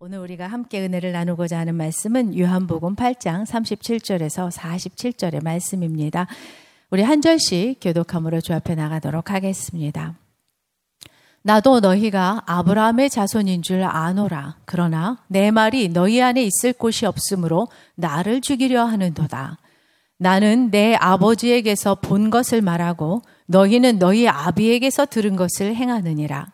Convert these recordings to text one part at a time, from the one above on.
오늘 우리가 함께 은혜를 나누고자 하는 말씀은 요한복음 8장 37절에서 47절의 말씀입니다. 우리 한 절씩 교독함으로 주 앞에 나가도록 하겠습니다. 나도 너희가 아브라함의 자손인 줄 아노라. 그러나 내 말이 너희 안에 있을 곳이 없으므로 나를 죽이려 하는도다. 나는 내 아버지에게서 본 것을 말하고 너희는 너희 아비에게서 들은 것을 행하느니라.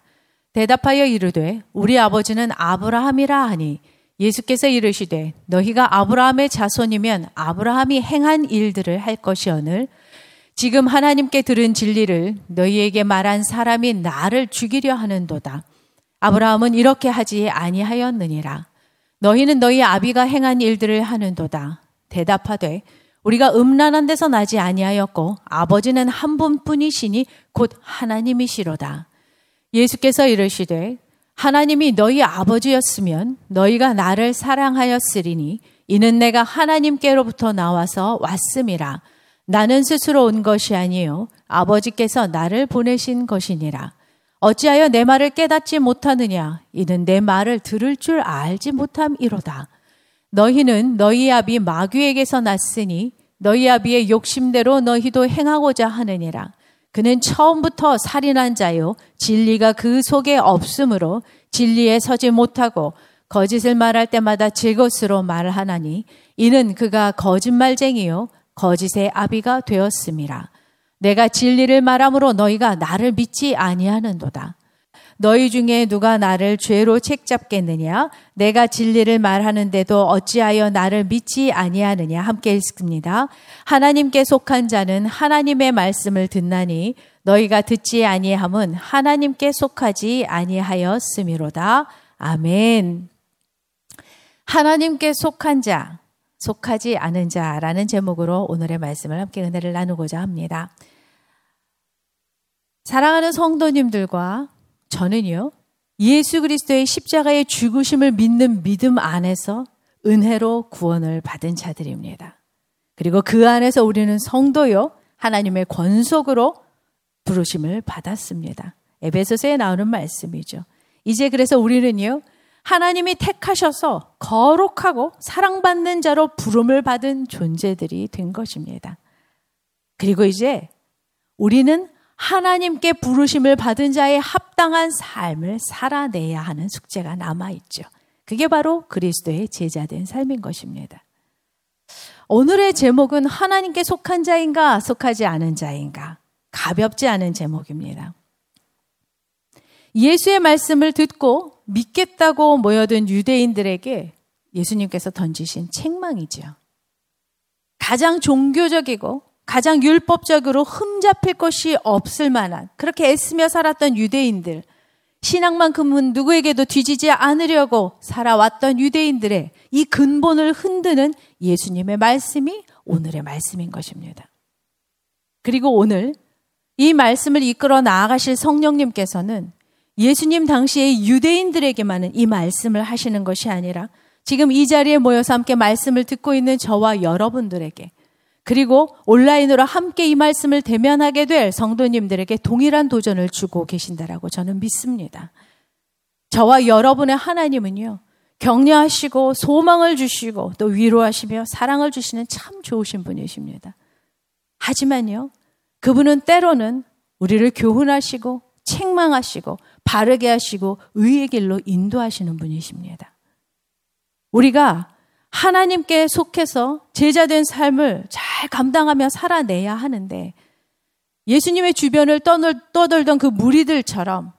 대답하여 이르되 우리 아버지는 아브라함이라 하니 예수께서 이르시되 너희가 아브라함의 자손이면 아브라함이 행한 일들을 할 것이오늘 지금 하나님께 들은 진리를 너희에게 말한 사람이 나를 죽이려 하는도다. 아브라함은 이렇게 하지 아니하였느니라. 너희는 너희 아비가 행한 일들을 하는도다. 대답하되 우리가 음란한 데서 나지 아니하였고 아버지는 한 분뿐이시니 곧 하나님이시로다. 예수께서 이르시되 하나님이 너희 아버지였으면 너희가 나를 사랑하였으리니 이는 내가 하나님께로부터 나와서 왔음이라. 나는 스스로 온 것이 아니요 아버지께서 나를 보내신 것이니라. 어찌하여 내 말을 깨닫지 못하느냐? 이는 내 말을 들을 줄 알지 못함이로다. 너희는 너희 아비 마귀에게서 났으니 너희 아비의 욕심대로 너희도 행하고자 하느니라. 그는 처음부터 살인한 자요. 진리가 그 속에 없으므로 진리에 서지 못하고 거짓을 말할 때마다 제 것으로 말하나니 이는 그가 거짓말쟁이요. 거짓의 아비가 되었음이라. 내가 진리를 말함으로 너희가 나를 믿지 아니하는도다. 너희 중에 누가 나를 죄로 책잡겠느냐? 내가 진리를 말하는데도 어찌하여 나를 믿지 아니하느냐? 함께 읽습니다. 하나님께 속한 자는 하나님의 말씀을 듣나니 너희가 듣지 아니함은 하나님께 속하지 아니하였음이로다. 아멘. 하나님께 속한 자, 속하지 않은 자라는 제목으로 오늘의 말씀을 함께 은혜를 나누고자 합니다. 사랑하는 성도님들과 저는요, 예수 그리스도의 십자가의 죽으심을 믿는 믿음 안에서 은혜로 구원을 받은 자들입니다. 그리고 그 안에서 우리는 성도요, 하나님의 권속으로 부르심을 받았습니다. 에베소서에 나오는 말씀이죠. 이제 그래서 우리는요, 하나님이 택하셔서 거룩하고 사랑받는 자로 부름을 받은 존재들이 된 것입니다. 그리고 이제 우리는 하나님께 부르심을 받은 자의 합당한 삶을 살아내야 하는 숙제가 남아있죠. 그게 바로 그리스도의 제자된 삶인 것입니다. 오늘의 제목은 하나님께 속한 자인가, 속하지 않은 자인가. 가볍지 않은 제목입니다. 예수의 말씀을 듣고 믿겠다고 모여든 유대인들에게 예수님께서 던지신 책망이죠. 가장 종교적이고 가장 율법적으로 흠잡힐 것이 없을 만한 그렇게 애쓰며 살았던 유대인들, 신앙만큼은 누구에게도 뒤지지 않으려고 살아왔던 유대인들의 이 근본을 흔드는 예수님의 말씀이 오늘의 말씀인 것입니다. 그리고 오늘 이 말씀을 이끌어 나아가실 성령님께서는 예수님 당시의 유대인들에게만은 이 말씀을 하시는 것이 아니라 지금 이 자리에 모여서 함께 말씀을 듣고 있는 저와 여러분들에게 그리고 온라인으로 함께 이 말씀을 대면하게 될 성도님들에게 동일한 도전을 주고 계신다라고 저는 믿습니다. 저와 여러분의 하나님은요, 격려하시고 소망을 주시고 또 위로하시며 사랑을 주시는 참 좋으신 분이십니다. 하지만요, 그분은 때로는 우리를 교훈하시고 책망하시고 바르게 하시고 의의 길로 인도하시는 분이십니다. 우리가 하나님께 속해서 제자된 삶을 잘 감당하며 살아내야 하는데 예수님의 주변을 떠돌던 그 무리들처럼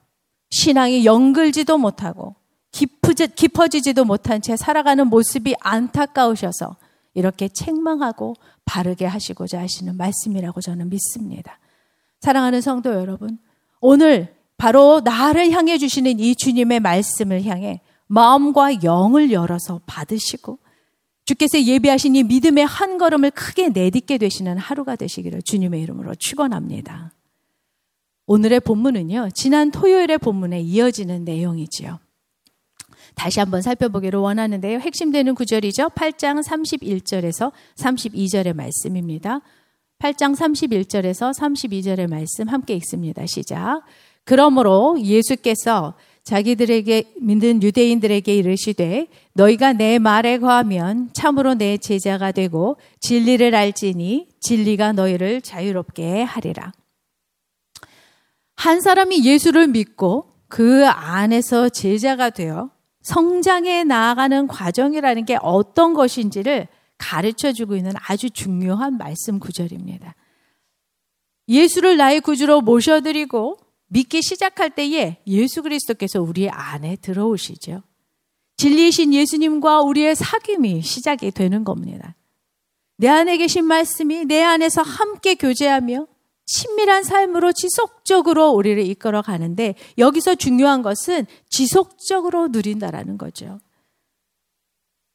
신앙이 연글지도 못하고 깊어지, 깊어지지도 못한 채 살아가는 모습이 안타까우셔서 이렇게 책망하고 바르게 하시고자 하시는 말씀이라고 저는 믿습니다. 사랑하는 성도 여러분, 오늘 바로 나를 향해 주시는 이 주님의 말씀을 향해 마음과 영을 열어서 받으시고 주께서 예비하신 이 믿음의 한 걸음을 크게 내딛게 되시는 하루가 되시기를 주님의 이름으로 축원합니다. 오늘의 본문은요. 지난 토요일의 본문에 이어지는 내용이지요. 다시 한번 살펴보기를 원하는데요. 핵심되는 구절이죠. 8장 31절에서 32절의 말씀입니다. 8장 31절에서 32절의 말씀 함께 읽습니다. 시작. 그러므로 예수께서 자기들에게 믿는 유대인들에게 이르시되 너희가 내 말에 거하면 참으로 내 제자가 되고 진리를 알지니 진리가 너희를 자유롭게 하리라. 한 사람이 예수를 믿고 그 안에서 제자가 되어 성장해 나아가는 과정이라는 게 어떤 것인지를 가르쳐 주고 있는 아주 중요한 말씀 구절입니다. 예수를 나의 구주로 모셔드리고 믿기 시작할 때에 예수 그리스도께서 우리 안에 들어오시죠. 진리이신 예수님과 우리의 사귐이 시작이 되는 겁니다. 내 안에 계신 말씀이 내 안에서 함께 교제하며 친밀한 삶으로 지속적으로 우리를 이끌어 가는데 여기서 중요한 것은 지속적으로 누린다라는 거죠.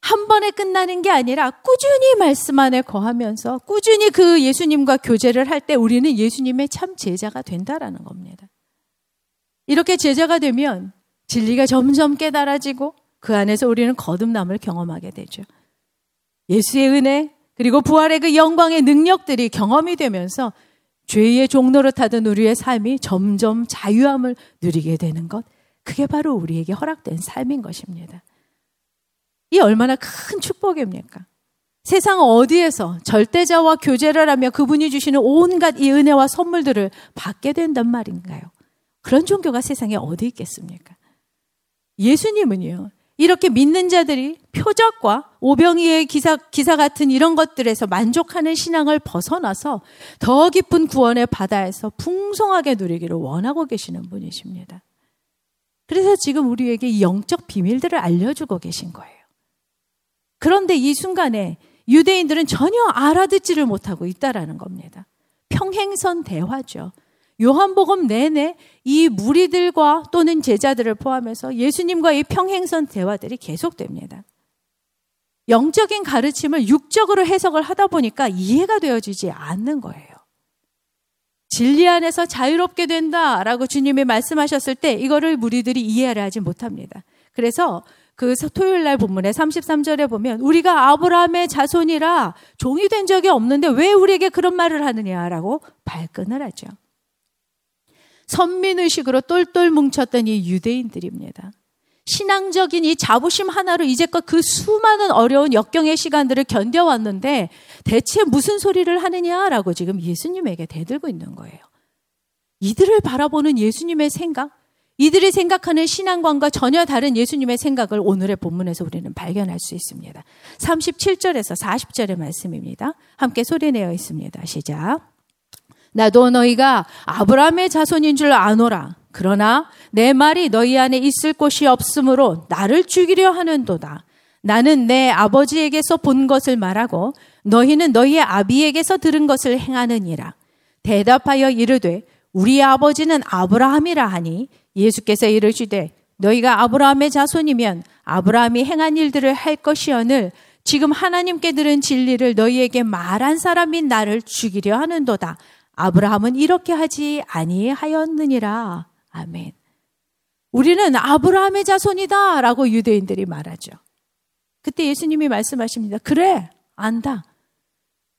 한 번에 끝나는 게 아니라 꾸준히 말씀 안에 거하면서 꾸준히 그 예수님과 교제를 할 때 우리는 예수님의 참 제자가 된다라는 겁니다. 이렇게 제자가 되면 진리가 점점 깨달아지고 그 안에서 우리는 거듭남을 경험하게 되죠. 예수의 은혜 그리고 부활의 그 영광의 능력들이 경험이 되면서 죄의 종로를 타던 우리의 삶이 점점 자유함을 누리게 되는 것. 그게 바로 우리에게 허락된 삶인 것입니다. 이 얼마나 큰 축복입니까? 세상 어디에서 절대자와 교제를 하며 그분이 주시는 온갖 이 은혜와 선물들을 받게 된단 말인가요? 그런 종교가 세상에 어디 있겠습니까? 예수님은요, 이렇게 믿는 자들이 표적과 오병이의 기사, 기사 같은 이런 것들에서 만족하는 신앙을 벗어나서 더 깊은 구원의 바다에서 풍성하게 누리기를 원하고 계시는 분이십니다. 그래서 지금 우리에게 영적 비밀들을 알려주고 계신 거예요. 그런데 이 순간에 유대인들은 전혀 알아듣지를 못하고 있다라는 겁니다. 평행선 대화죠. 요한복음 내내 이 무리들과 또는 제자들을 포함해서 예수님과 이 평행선 대화들이 계속됩니다. 영적인 가르침을 육적으로 해석을 하다 보니까 이해가 되어지지 않는 거예요. 진리 안에서 자유롭게 된다라고 주님이 말씀하셨을 때 이거를 무리들이 이해를 하지 못합니다. 그래서 그 토요일 날 본문에 33절에 보면 우리가 아브라함의 자손이라 종이 된 적이 없는데 왜 우리에게 그런 말을 하느냐라고 발끈을 하죠. 선민의식으로 똘똘 뭉쳤던 이 유대인들입니다. 신앙적인 이 자부심 하나로 이제껏 그 수많은 어려운 역경의 시간들을 견뎌왔는데 대체 무슨 소리를 하느냐라고 지금 예수님에게 대들고 있는 거예요. 이들을 바라보는 예수님의 생각, 이들이 생각하는 신앙관과 전혀 다른 예수님의 생각을 오늘의 본문에서 우리는 발견할 수 있습니다. 37절에서 40절의 말씀입니다. 함께 소리내어 있습니다. 시작. 나도 너희가 아브라함의 자손인 줄 아노라. 그러나 내 말이 너희 안에 있을 곳이 없으므로 나를 죽이려 하는도다. 나는 내 아버지에게서 본 것을 말하고 너희는 너희의 아비에게서 들은 것을 행하느니라. 대답하여 이르되 우리 아버지는 아브라함이라 하니 예수께서 이르시되 너희가 아브라함의 자손이면 아브라함이 행한 일들을 할 것이오늘 지금 하나님께 들은 진리를 너희에게 말한 사람인 나를 죽이려 하는도다. 아브라함은 이렇게 하지 아니하였느니라. 아멘. 우리는 아브라함의 자손이다. 라고 유대인들이 말하죠. 그때 예수님이 말씀하십니다. 그래, 안다.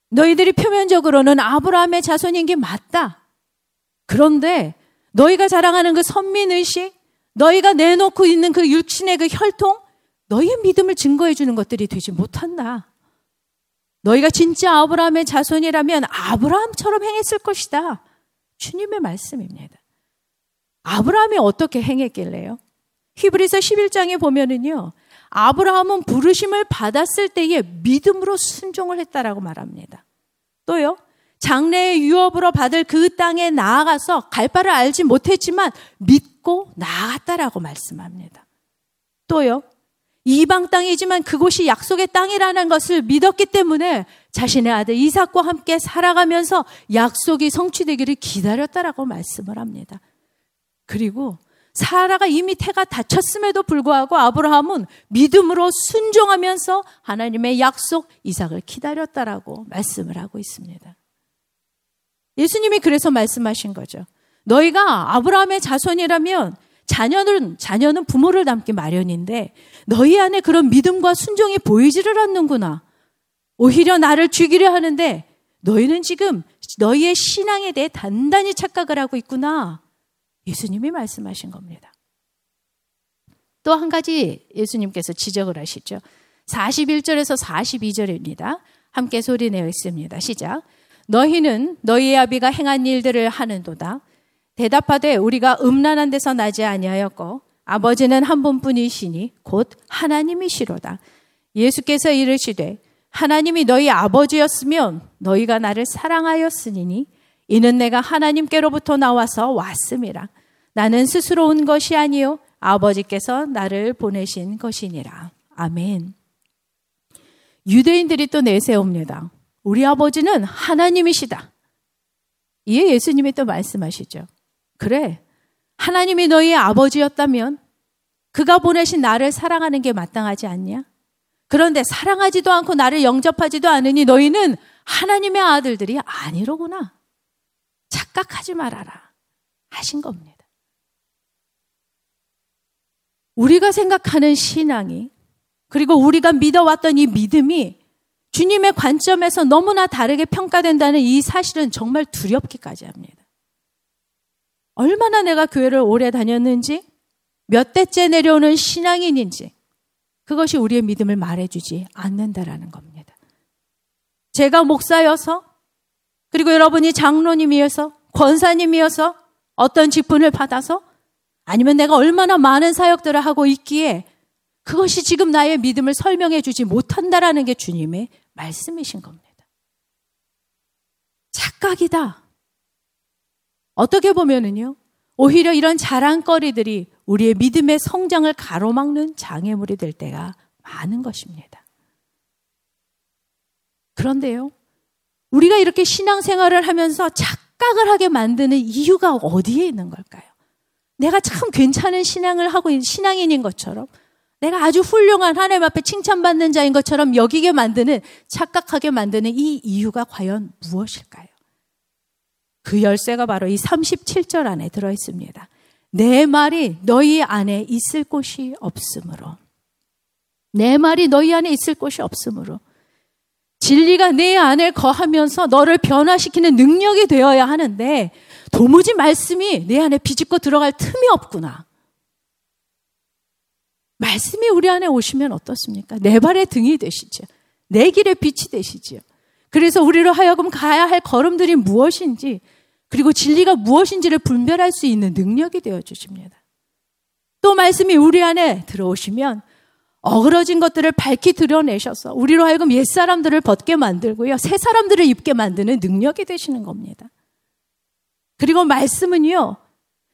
너희들이 표면적으로는 아브라함의 자손인 게 맞다. 그런데 너희가 자랑하는 그 선민의식, 너희가 내놓고 있는 그 육신의 그 혈통, 너희의 믿음을 증거해 주는 것들이 되지 못한다. 너희가 진짜 아브라함의 자손이라면 아브라함처럼 행했을 것이다. 주님의 말씀입니다. 아브라함이 어떻게 행했길래요? 히브리서 11장에 보면은요. 아브라함은 부르심을 받았을 때에 믿음으로 순종을 했다라고 말합니다. 또요. 장래의 유업으로 받을 그 땅에 나아가서 갈 바를 알지 못했지만 믿고 나아갔다라고 말씀합니다. 또요. 이방 땅이지만 그곳이 약속의 땅이라는 것을 믿었기 때문에 자신의 아들 이삭과 함께 살아가면서 약속이 성취되기를 기다렸다라고 말씀을 합니다. 그리고 사라가 이미 태가 다쳤음에도 불구하고 아브라함은 믿음으로 순종하면서 하나님의 약속 이삭을 기다렸다라고 말씀을 하고 있습니다. 예수님이 그래서 말씀하신 거죠. 너희가 아브라함의 자손이라면 자녀는 자녀는 부모를 닮기 마련인데 너희 안에 그런 믿음과 순종이 보이지를 않는구나. 오히려 나를 죽이려 하는데 너희는 지금 너희의 신앙에 대해 단단히 착각을 하고 있구나. 예수님이 말씀하신 겁니다. 또 한 가지 예수님께서 지적을 하시죠. 41절에서 42절입니다. 함께 소리내어 있습니다. 시작. 너희는 너희의 아비가 행한 일들을 하는도다. 대답하되 우리가 음란한 데서 나지 아니하였고 아버지는 한 분뿐이시니 곧 하나님이시로다. 예수께서 이르시되 하나님이 너희 아버지였으면 너희가 나를 사랑하였으니 이는 내가 하나님께로부터 나와서 왔음이라. 나는 스스로 온 것이 아니요 아버지께서 나를 보내신 것이니라. 아멘. 유대인들이 또 내세웁니다. 우리 아버지는 하나님이시다. 이에 예수님이 또 말씀하시죠. 그래. 하나님이 너희의 아버지였다면 그가 보내신 나를 사랑하는 게 마땅하지 않냐? 그런데 사랑하지도 않고 나를 영접하지도 않으니 너희는 하나님의 아들들이 아니로구나. 착각하지 말아라. 하신 겁니다. 우리가 생각하는 신앙이 그리고 우리가 믿어왔던 이 믿음이 주님의 관점에서 너무나 다르게 평가된다는 이 사실은 정말 두렵기까지 합니다. 얼마나 내가 교회를 오래 다녔는지, 몇 대째 내려오는 신앙인인지, 그것이 우리의 믿음을 말해주지 않는다라는 겁니다. 제가 목사여서, 그리고 여러분이 장로님이어서, 권사님이어서, 어떤 직분을 받아서, 아니면 내가 얼마나 많은 사역들을 하고 있기에 그것이 지금 나의 믿음을 설명해 주지 못한다라는 게 주님의 말씀이신 겁니다. 착각이다. 어떻게 보면은요, 오히려 이런 자랑거리들이 우리의 믿음의 성장을 가로막는 장애물이 될 때가 많은 것입니다. 그런데요, 우리가 이렇게 신앙생활을 하면서 착각을 하게 만드는 이유가 어디에 있는 걸까요? 내가 참 괜찮은 신앙을 하고 있는 신앙인인 것처럼 내가 아주 훌륭한 하나님 앞에 칭찬받는 자인 것처럼 여기게 만드는 착각하게 만드는 이 이유가 과연 무엇일까요? 그 열쇠가 바로 이 37절 안에 들어 있습니다. 내 말이 너희 안에 있을 곳이 없으므로. 내 말이 너희 안에 있을 곳이 없으므로. 진리가 내 안에 거하면서 너를 변화시키는 능력이 되어야 하는데 도무지 말씀이 내 안에 비집고 들어갈 틈이 없구나. 말씀이 우리 안에 오시면 어떻습니까? 내 발의 등이 되시죠. 내 길의 빛이 되시지요. 그래서 우리로 하여금 가야 할 걸음들이 무엇인지 그리고 진리가 무엇인지를 분별할 수 있는 능력이 되어 주십니다. 또 말씀이 우리 안에 들어오시면 어그러진 것들을 밝히 드러내셔서 우리로 하여금 옛 사람들을 벗게 만들고요. 새 사람들을 입게 만드는 능력이 되시는 겁니다. 그리고 말씀은요.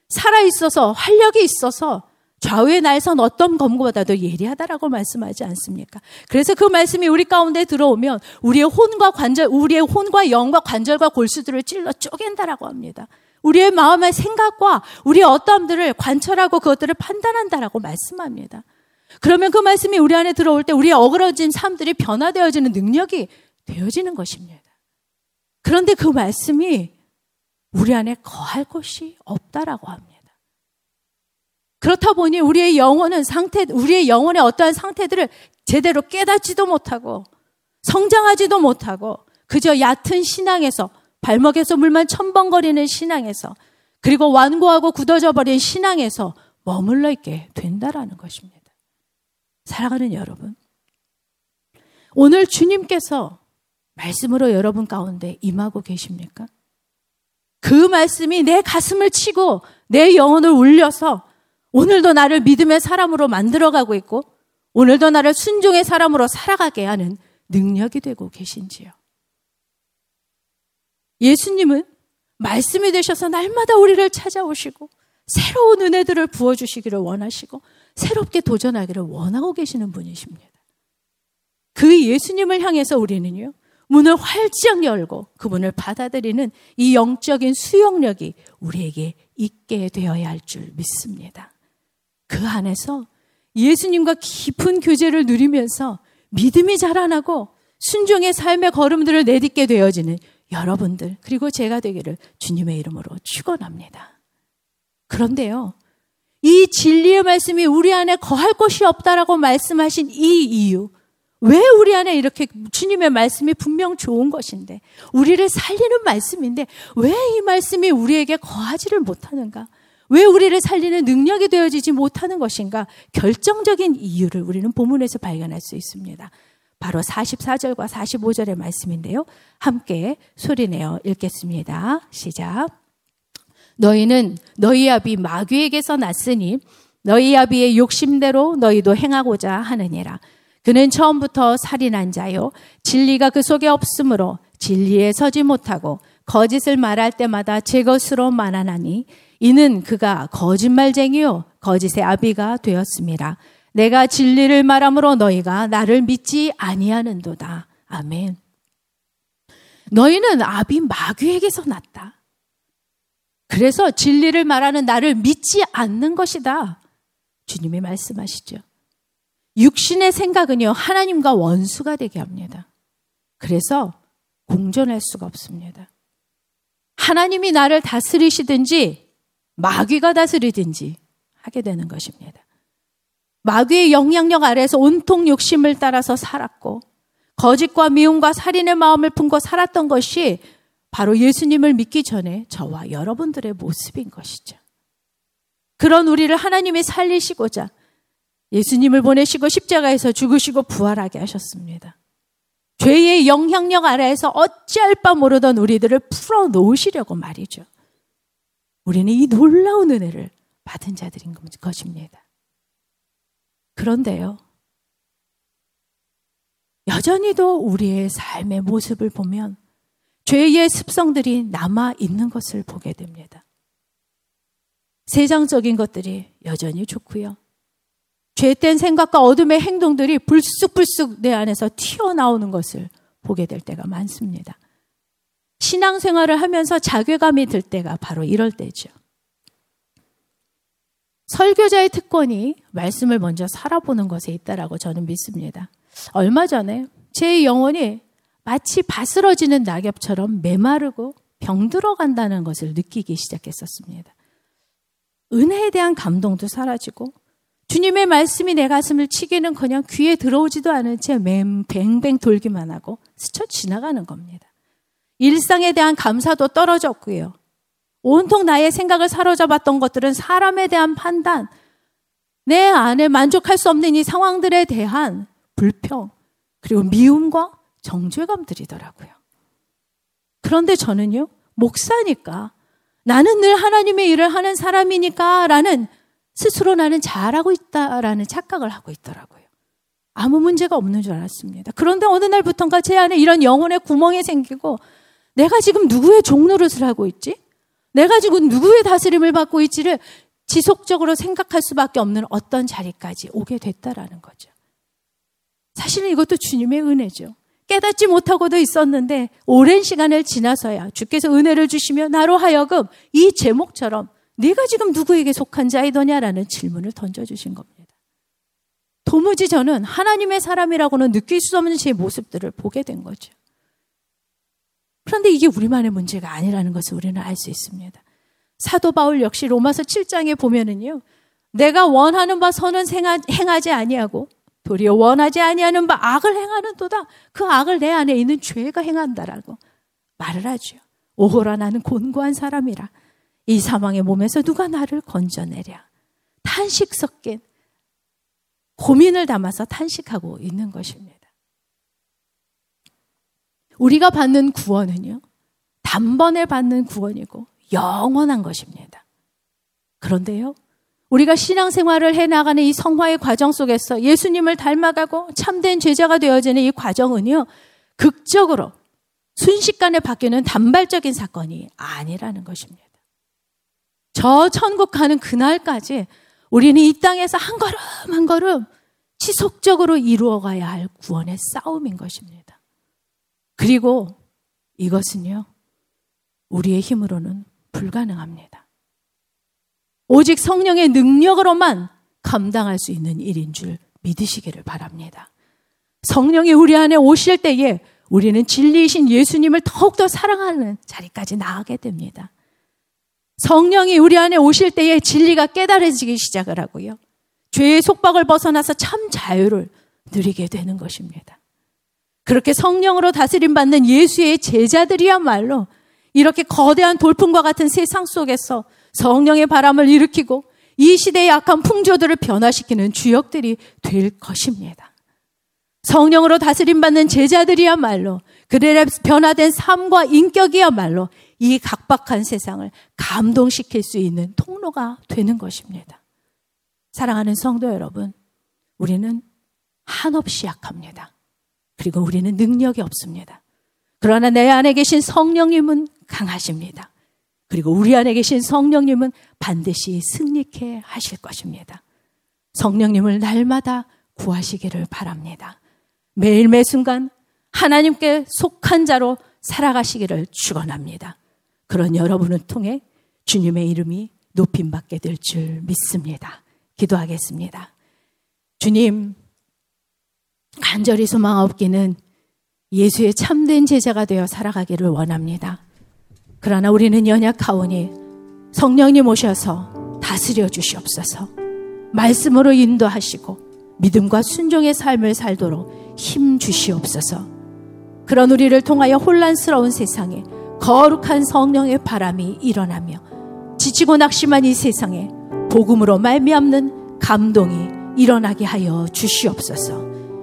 살아 있어서 활력이 있어서 좌우의 날선 어떤 검보다도 예리하다라고 말씀하지 않습니까? 그래서 그 말씀이 우리 가운데 들어오면 우리의 혼과 관절, 우리의 혼과 영과 관절과 골수들을 찔러 쪼갠다라고 합니다. 우리의 마음의 생각과 우리의 어떠함들을 관철하고 그것들을 판단한다라고 말씀합니다. 그러면 그 말씀이 우리 안에 들어올 때 우리의 어그러진 삶들이 변화되어지는 능력이 되어지는 것입니다. 그런데 그 말씀이 우리 안에 거할 곳이 없다라고 합니다. 그렇다 보니 우리의 영혼은 상태, 우리의 영혼의 어떠한 상태들을 제대로 깨닫지도 못하고 성장하지도 못하고 그저 얕은 신앙에서 발목에서 물만 첨벙거리는 신앙에서 그리고 완고하고 굳어져 버린 신앙에서 머물러 있게 된다라는 것입니다. 사랑하는 여러분. 오늘 주님께서 말씀으로 여러분 가운데 임하고 계십니까? 그 말씀이 내 가슴을 치고 내 영혼을 울려서 오늘도 나를 믿음의 사람으로 만들어가고 있고 오늘도 나를 순종의 사람으로 살아가게 하는 능력이 되고 계신지요. 예수님은 말씀이 되셔서 날마다 우리를 찾아오시고 새로운 은혜들을 부어주시기를 원하시고 새롭게 도전하기를 원하고 계시는 분이십니다. 그 예수님을 향해서 우리는요, 문을 활짝 열고 그분을 받아들이는 이 영적인 수용력이 우리에게 있게 되어야 할 줄 믿습니다. 그 안에서 예수님과 깊은 교제를 누리면서 믿음이 자라나고 순종의 삶의 걸음들을 내딛게 되어지는 여러분들 그리고 제가 되기를 주님의 이름으로 축원합니다. 그런데요. 이 진리의 말씀이 우리 안에 거할 곳이 없다라고 말씀하신 이 이유 왜 우리 안에 이렇게 주님의 말씀이 분명 좋은 것인데 우리를 살리는 말씀인데 왜 이 말씀이 우리에게 거하지를 못하는가? 왜 우리를 살리는 능력이 되어지지 못하는 것인가? 결정적인 이유를 우리는 본문에서 발견할 수 있습니다. 바로 44절과 45절의 말씀인데요. 함께 소리내어 읽겠습니다. 시작. 너희는 너희 아비 마귀에게서 났으니 너희 아비의 욕심대로 너희도 행하고자 하느니라. 그는 처음부터 살인한 자요. 진리가 그 속에 없으므로 진리에 서지 못하고 거짓을 말할 때마다 제 것으로 말하나니 이는 그가 거짓말쟁이요 거짓의 아비가 되었습니다. 내가 진리를 말함으로 너희가 나를 믿지 아니하는도다. 아멘. 너희는 아비 마귀에게서 났다. 그래서 진리를 말하는 나를 믿지 않는 것이다. 주님이 말씀하시죠. 육신의 생각은요, 하나님과 원수가 되게 합니다. 그래서 공존할 수가 없습니다. 하나님이 나를 다스리시든지 마귀가 다스리든지 하게 되는 것입니다. 마귀의 영향력 아래에서 온통 욕심을 따라서 살았고 거짓과 미움과 살인의 마음을 품고 살았던 것이 바로 예수님을 믿기 전에 저와 여러분들의 모습인 것이죠. 그런 우리를 하나님이 살리시고자 예수님을 보내시고 십자가에서 죽으시고 부활하게 하셨습니다. 죄의 영향력 아래에서 어찌할 바 모르던 우리들을 풀어 놓으시려고 말이죠. 우리는 이 놀라운 은혜를 받은 자들인 것입니다. 그런데요, 여전히도 우리의 삶의 모습을 보면 죄의 습성들이 남아 있는 것을 보게 됩니다. 세상적인 것들이 여전히 좋고요. 죄된 생각과 어둠의 행동들이 불쑥불쑥 내 안에서 튀어나오는 것을 보게 될 때가 많습니다. 신앙생활을 하면서 자괴감이 들 때가 바로 이럴 때죠. 설교자의 특권이 말씀을 먼저 살아보는 것에 있다라고 저는 믿습니다. 얼마 전에 제 영혼이 마치 바스러지는 낙엽처럼 메마르고 병들어 간다는 것을 느끼기 시작했었습니다. 은혜에 대한 감동도 사라지고 주님의 말씀이 내 가슴을 치기는 그냥 귀에 들어오지도 않은 채 뱅뱅 돌기만 하고 스쳐 지나가는 겁니다. 일상에 대한 감사도 떨어졌고요. 온통 나의 생각을 사로잡았던 것들은 사람에 대한 판단, 내 안에 만족할 수 없는 이 상황들에 대한 불평, 그리고 미움과 정죄감들이더라고요. 그런데 저는요, 목사니까, 나는 늘 하나님의 일을 하는 사람이니까 라는 스스로 나는 잘하고 있다라는 착각을 하고 있더라고요. 아무 문제가 없는 줄 알았습니다. 그런데 어느 날부터인가 제 안에 이런 영혼의 구멍이 생기고 내가 지금 누구의 종노릇을 하고 있지? 내가 지금 누구의 다스림을 받고 있지를 지속적으로 생각할 수밖에 없는 어떤 자리까지 오게 됐다라는 거죠. 사실은 이것도 주님의 은혜죠. 깨닫지 못하고도 있었는데 오랜 시간을 지나서야 주께서 은혜를 주시며 나로 하여금 이 제목처럼 네가 지금 누구에게 속한 자이더냐라는 질문을 던져주신 겁니다. 도무지 저는 하나님의 사람이라고는 느낄 수 없는 제 모습들을 보게 된 거죠. 그런데 이게 우리만의 문제가 아니라는 것을 우리는 알 수 있습니다. 사도 바울 역시 로마서 7장에 보면은요. 내가 원하는 바 선은 행하지 아니하고 도리어 원하지 아니하는 바 악을 행하는 도다. 그 악을 내 안에 있는 죄가 행한다라고 말을 하죠. 오호라 나는 곤고한 사람이라. 이 사망의 몸에서 누가 나를 건져내랴. 탄식 섞인 고민을 담아서 탄식하고 있는 것입니다. 우리가 받는 구원은요, 단번에 받는 구원이고 영원한 것입니다. 그런데요, 우리가 신앙생활을 해나가는 이 성화의 과정 속에서 예수님을 닮아가고 참된 제자가 되어지는 이 과정은요, 극적으로 순식간에 바뀌는 단발적인 사건이 아니라는 것입니다. 저 천국 가는 그날까지 우리는 이 땅에서 한 걸음 한 걸음 지속적으로 이루어가야 할 구원의 싸움인 것입니다. 그리고 이것은요, 우리의 힘으로는 불가능합니다. 오직 성령의 능력으로만 감당할 수 있는 일인 줄 믿으시기를 바랍니다. 성령이 우리 안에 오실 때에 우리는 진리이신 예수님을 더욱더 사랑하는 자리까지 나아가게 됩니다. 성령이 우리 안에 오실 때에 진리가 깨달아지기 시작을 하고요. 죄의 속박을 벗어나서 참 자유를 누리게 되는 것입니다. 그렇게 성령으로 다스림 받는 예수의 제자들이야말로 이렇게 거대한 돌풍과 같은 세상 속에서 성령의 바람을 일으키고 이 시대의 약한 풍조들을 변화시키는 주역들이 될 것입니다. 성령으로 다스림받는 제자들이야말로 그들의 변화된 삶과 인격이야말로 이 각박한 세상을 감동시킬 수 있는 통로가 되는 것입니다. 사랑하는 성도 여러분, 우리는 한없이 약합니다. 그리고 우리는 능력이 없습니다. 그러나 내 안에 계신 성령님은 강하십니다. 그리고 우리 안에 계신 성령님은 반드시 승리케 하실 것입니다. 성령님을 날마다 구하시기를 바랍니다. 매일 매 순간 하나님께 속한 자로 살아가시기를 축원합니다. 그런 여러분을 통해 주님의 이름이 높임 받게 될 줄 믿습니다. 기도하겠습니다. 주님, 간절히 소망 없기는 예수의 참된 제자가 되어 살아가기를 원합니다. 그러나 우리는 연약하오니 성령님 오셔서 다스려 주시옵소서. 말씀으로 인도하시고 믿음과 순종의 삶을 살도록 힘 주시옵소서. 그런 우리를 통하여 혼란스러운 세상에 거룩한 성령의 바람이 일어나며 지치고 낙심한 이 세상에 복음으로 말미암는 감동이 일어나게 하여 주시옵소서.